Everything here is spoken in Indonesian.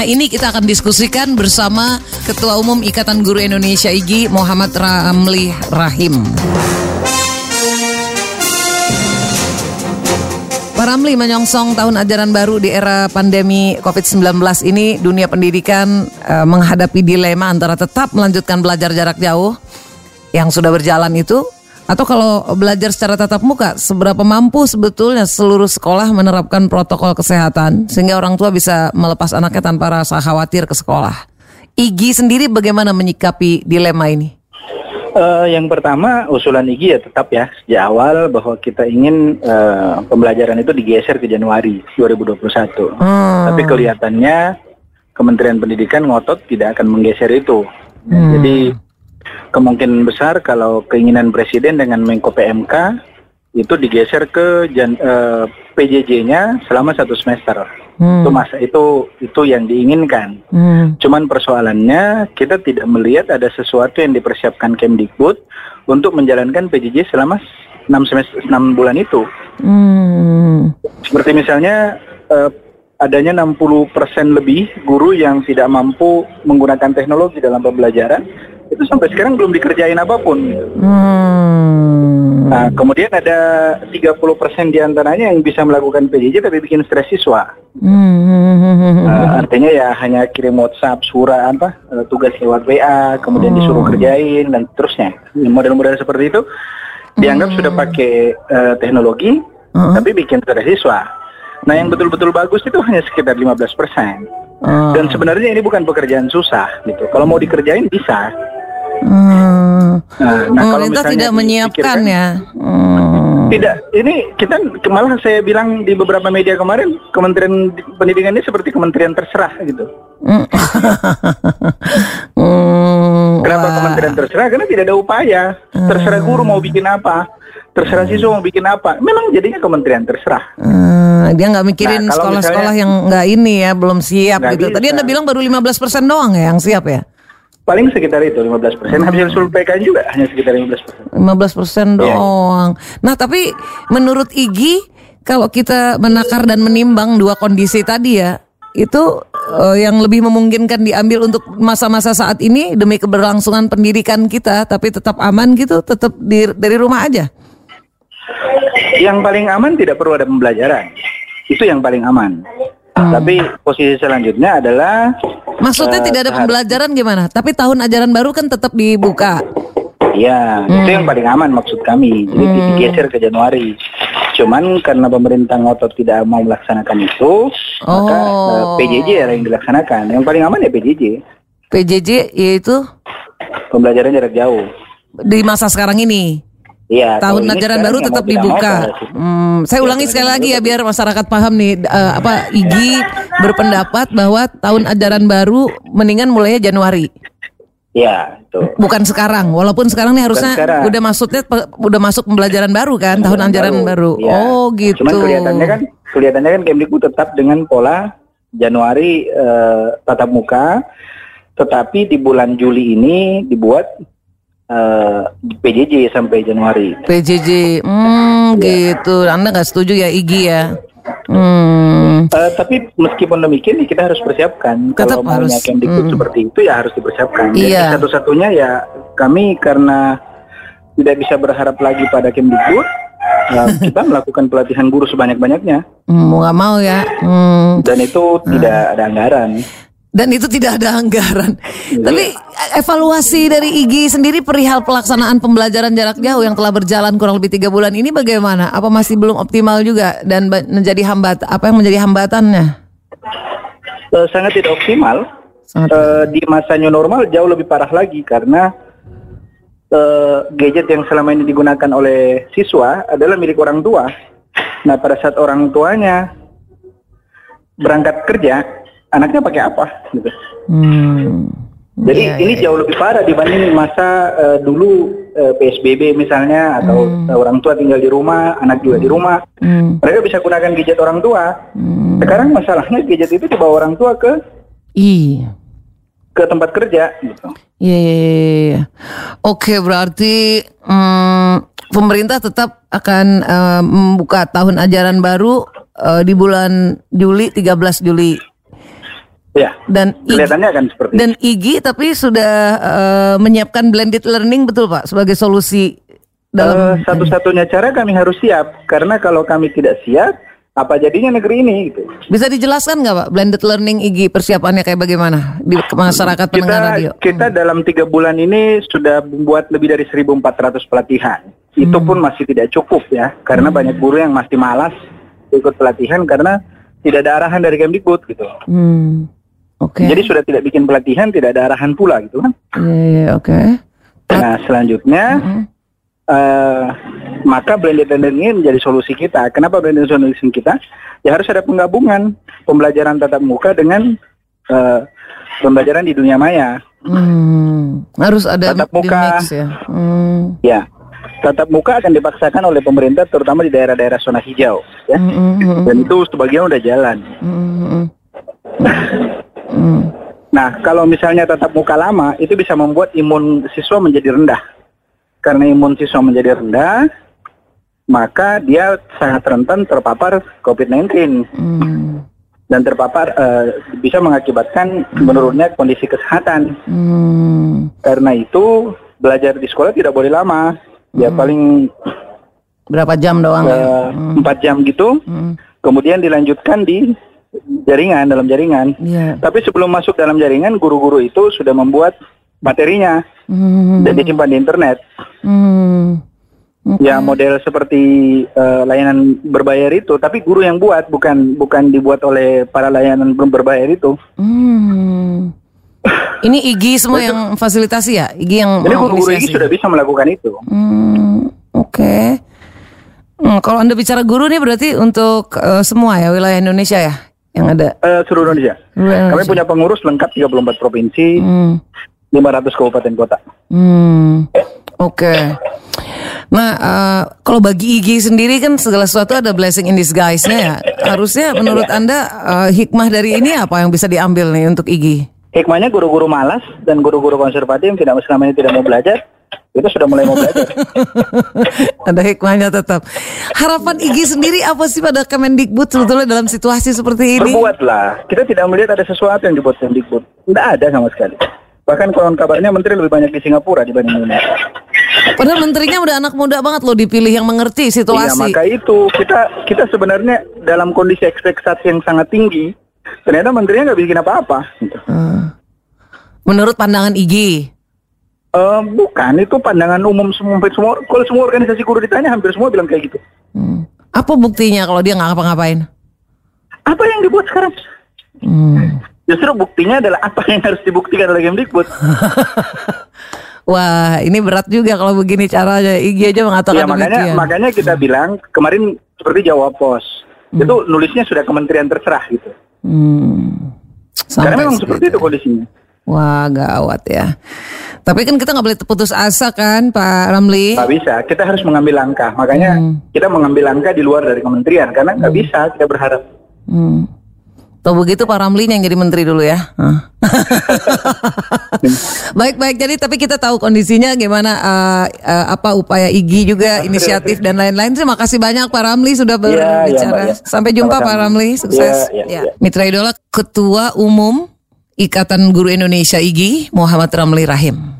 Nah ini kita akan diskusikan bersama Ketua Umum Ikatan Guru Indonesia IGI Muhammad Ramli Rahim. Pak Ramli menyongsong tahun ajaran baru di era pandemi COVID-19 ini dunia pendidikan eh, menghadapi dilema antara tetap melanjutkan belajar jarak jauh yang sudah berjalan itu atau kalau belajar secara tatap muka seberapa mampu sebetulnya seluruh sekolah menerapkan protokol kesehatan sehingga orang tua bisa melepas anaknya tanpa rasa khawatir ke sekolah. IGI sendiri bagaimana menyikapi dilema ini? Uh, yang pertama usulan IGI ya tetap ya sejak awal bahwa kita ingin uh, pembelajaran itu digeser ke Januari 2021. Hmm. Tapi kelihatannya Kementerian Pendidikan ngotot tidak akan menggeser itu. Hmm. Jadi kemungkinan besar kalau keinginan Presiden dengan Menko PMK itu digeser ke uh, PJJ-nya selama satu semester. Hmm. Itu masa itu itu yang diinginkan. Hmm. Cuman persoalannya kita tidak melihat ada sesuatu yang dipersiapkan Kemdikbud untuk menjalankan PJJ selama 6 semester 6 bulan itu. Hmm. Seperti misalnya uh, adanya 60% lebih guru yang tidak mampu menggunakan teknologi dalam pembelajaran itu sampai sekarang belum dikerjain apa pun. Hmm. Nah, kemudian ada 30% di antaranya yang bisa melakukan PJJ tapi bikin stres siswa. Hmm. Uh, artinya ya hanya kirim WhatsApp, surat apa, uh, tugas lewat WA, kemudian disuruh hmm. kerjain dan terusnya. Model-model seperti itu dianggap hmm. sudah pakai uh, teknologi, hmm. tapi bikin stres siswa. Nah, yang betul-betul bagus itu hanya sekitar 15 persen. Hmm. Dan sebenarnya ini bukan pekerjaan susah gitu. Kalau mau dikerjain bisa. Hmm. Nah, nah pemerintah tidak menyiapkan ya. Hmm. Tidak, ini kita malah saya bilang di beberapa media kemarin Kementerian Pendidikan ini seperti kementerian terserah gitu. Hmm. hmm. Kenapa Wah. kementerian terserah? Karena tidak ada upaya. Terserah guru mau bikin apa, terserah siswa mau bikin apa. Memang jadinya kementerian terserah. Hmm, dia nggak mikirin nah, sekolah-sekolah nah, yang nggak ini ya, belum siap gitu. Bisa. Tadi anda bilang baru 15% doang ya yang siap ya? Paling sekitar itu 15 persen. Hasil survei PKN juga hanya sekitar 15 persen. 15 persen iya. doang. Ya. Nah tapi menurut Igi kalau kita menakar dan menimbang dua kondisi tadi ya itu uh, yang lebih memungkinkan diambil untuk masa-masa saat ini demi keberlangsungan pendidikan kita tapi tetap aman gitu tetap di, dari rumah aja. Yang paling aman tidak perlu ada pembelajaran. Itu yang paling aman. Hmm. Tapi posisi selanjutnya adalah Maksudnya uh, tidak ada pembelajaran gimana? Tapi tahun ajaran baru kan tetap dibuka. Iya, hmm. itu yang paling aman maksud kami. Jadi hmm. digeser ke Januari. Cuman karena pemerintah ngotot tidak mau melaksanakan itu, oh. maka uh, eh, PJJ yang dilaksanakan. Yang paling aman ya PJJ. PJJ yaitu pembelajaran jarak jauh. Di masa sekarang ini. Iya. Tahun ajaran baru tetap dibuka. Hmm, saya ulangi sekali lagi ya biar masyarakat paham nih uh, apa Igi berpendapat bahwa tahun ajaran baru mendingan mulainya Januari. Iya, itu. Bukan sekarang, walaupun sekarang nih harusnya sekarang. udah maksudnya udah masuk pembelajaran baru kan, tahun ajaran baru. baru. Ya. Oh, gitu. Cuman kelihatannya kan kelihatannya kan Kemdikbud tetap dengan pola Januari uh, tatap muka, tetapi di bulan Juli ini dibuat uh, eh, PJJ sampai Januari. PJJ, hmm, ya. gitu. Anda nggak setuju ya Igi ya? Hmm. Uh, tapi meskipun demikian kita harus persiapkan. Tetap Kalau maunya Kemdikbud hmm. seperti itu ya harus dipersiapkan. Iya. Satu-satunya ya kami karena tidak bisa berharap lagi pada Kemdikbud, ya kita melakukan pelatihan guru sebanyak-banyaknya. Hmm, mau nggak mau ya. Hmm. Dan itu hmm. tidak ada anggaran dan itu tidak ada anggaran. Iya. Tapi evaluasi dari IGI sendiri perihal pelaksanaan pembelajaran jarak jauh yang telah berjalan kurang lebih tiga bulan ini bagaimana? Apa masih belum optimal juga dan menjadi hambat? Apa yang menjadi hambatannya? Uh, sangat tidak optimal. Sangat. Uh, di masa new normal jauh lebih parah lagi karena uh, gadget yang selama ini digunakan oleh siswa adalah milik orang tua. Nah pada saat orang tuanya berangkat kerja anaknya pakai apa gitu. Hmm. Jadi yeah, ini yeah. jauh lebih parah dibanding masa uh, dulu uh, eh, PSBB misalnya atau hmm. orang tua tinggal di rumah, anak juga di rumah. Hmm. Mereka bisa gunakan gadget orang tua. Hmm. Sekarang masalahnya gadget itu dibawa orang tua ke Iya. ke tempat kerja gitu. Iya, iya, iya. iya. Oke, berarti um, pemerintah tetap akan uh, membuka tahun ajaran baru uh, di bulan Juli 13 Juli Ya. Dan kelihatannya akan seperti Dan IGI tapi sudah uh, menyiapkan blended learning betul Pak sebagai solusi dalam uh, satu-satunya cara kami harus siap karena kalau kami tidak siap apa jadinya negeri ini gitu. Bisa dijelaskan nggak Pak blended learning IGI persiapannya kayak bagaimana di masyarakat pendengar kita, radio? Kita hmm. dalam tiga bulan ini sudah membuat lebih dari 1.400 pelatihan. Hmm. Itu pun masih tidak cukup ya karena hmm. banyak guru yang masih malas ikut pelatihan karena tidak ada arahan dari Kemdikbud gitu. Hmm. Oke. Okay. Jadi sudah tidak bikin pelatihan, tidak ada arahan pula gitu kan? Iya, yeah, yeah, oke. Okay. Nah selanjutnya, mm -hmm. uh, maka blended learning ini menjadi solusi kita. Kenapa blended learning kita? Ya harus ada penggabungan pembelajaran tatap muka dengan uh, pembelajaran di dunia maya. Hmm, harus ada tatap muka. Mix ya. Hmm. Ya, tatap muka akan dipaksakan oleh pemerintah terutama di daerah-daerah zona hijau ya. Mm -hmm. Dan itu sebagian udah jalan. Mm -hmm. Hmm. Nah, kalau misalnya tatap muka lama, itu bisa membuat imun siswa menjadi rendah. Karena imun siswa menjadi rendah, maka dia sangat rentan terpapar COVID-19. Hmm. Dan terpapar uh, bisa mengakibatkan menurunnya kondisi kesehatan. Hmm. Karena itu, belajar di sekolah tidak boleh lama. Ya hmm. paling berapa jam doang? Uh, hmm. jam gitu. Hmm. Kemudian dilanjutkan di jaringan dalam jaringan. Yeah. Tapi sebelum masuk dalam jaringan, guru-guru itu sudah membuat materinya mm. dan disimpan di internet. Mm. Okay. Ya model seperti uh, layanan berbayar itu, tapi guru yang buat bukan bukan dibuat oleh para layanan belum berbayar itu. Mm. Ini IGI semua yang fasilitasi ya, IGI yang. Jadi guru-guru IGI sudah bisa melakukan itu. Mm. Oke. Okay. Hmm, kalau anda bicara guru nih berarti untuk uh, semua ya wilayah Indonesia ya? Yang ada? Uh, seluruh Indonesia. Indonesia. Kami punya pengurus lengkap 34 provinsi, hmm. 500 kabupaten kota. Hmm. Oke. Okay. Nah, uh, kalau bagi IG sendiri kan segala sesuatu ada blessing in disguise-nya ya. Harusnya menurut Anda uh, hikmah dari ini apa yang bisa diambil nih untuk IG? Hikmahnya guru-guru malas dan guru-guru konservatif yang tidak selama ini tidak mau belajar itu sudah mulai mau belajar. Ada hikmahnya tetap. Harapan Igi sendiri apa sih pada Kemendikbud sebetulnya dalam situasi seperti ini? Berbuatlah. Kita tidak melihat ada sesuatu yang dibuat Kemendikbud. Tidak ada sama sekali. Bahkan konon kabarnya menteri lebih banyak di Singapura dibanding Indonesia. Padahal menterinya udah anak muda banget loh dipilih yang mengerti situasi. Iya maka itu kita kita sebenarnya dalam kondisi ekspektasi yang sangat tinggi. Ternyata menterinya nggak bikin apa-apa. Hmm. Menurut pandangan Igi. Uh, bukan, itu pandangan umum semua, semua. Kalau semua organisasi guru ditanya, hampir semua bilang kayak gitu. Hmm. Apa buktinya kalau dia nggak ngapa-ngapain? Apa yang dibuat sekarang? Hmm. Justru buktinya adalah apa yang harus dibuktikan oleh Kemdikbud. Wah, ini berat juga kalau begini caranya. IG aja mengatakan ya, makanya, demikian. Makanya kita hmm. bilang kemarin seperti Jawa Pos. Hmm. Itu nulisnya sudah kementerian terserah gitu. Hmm. Karena memang seperti itu kondisinya. Wah, gawat ya. Tapi kan kita nggak boleh putus asa kan, Pak Ramli? Nggak bisa. Kita harus mengambil langkah. Makanya hmm. kita mengambil langkah di luar dari kementerian karena nggak hmm. bisa kita berharap. Hmm. Tuh begitu Pak Ramli yang jadi menteri dulu ya. baik baik. Jadi tapi kita tahu kondisinya gimana uh, uh, apa upaya IGI juga inisiatif dan lain-lain. Terima kasih banyak Pak Ramli sudah iya, iya, berbicara. Ya, ya, Sampai jumpa. Pak Ramli. Sukses. Ya, ya, ya. Mitra Idola Ketua Umum Ikatan Guru Indonesia IGI Muhammad Ramli Rahim.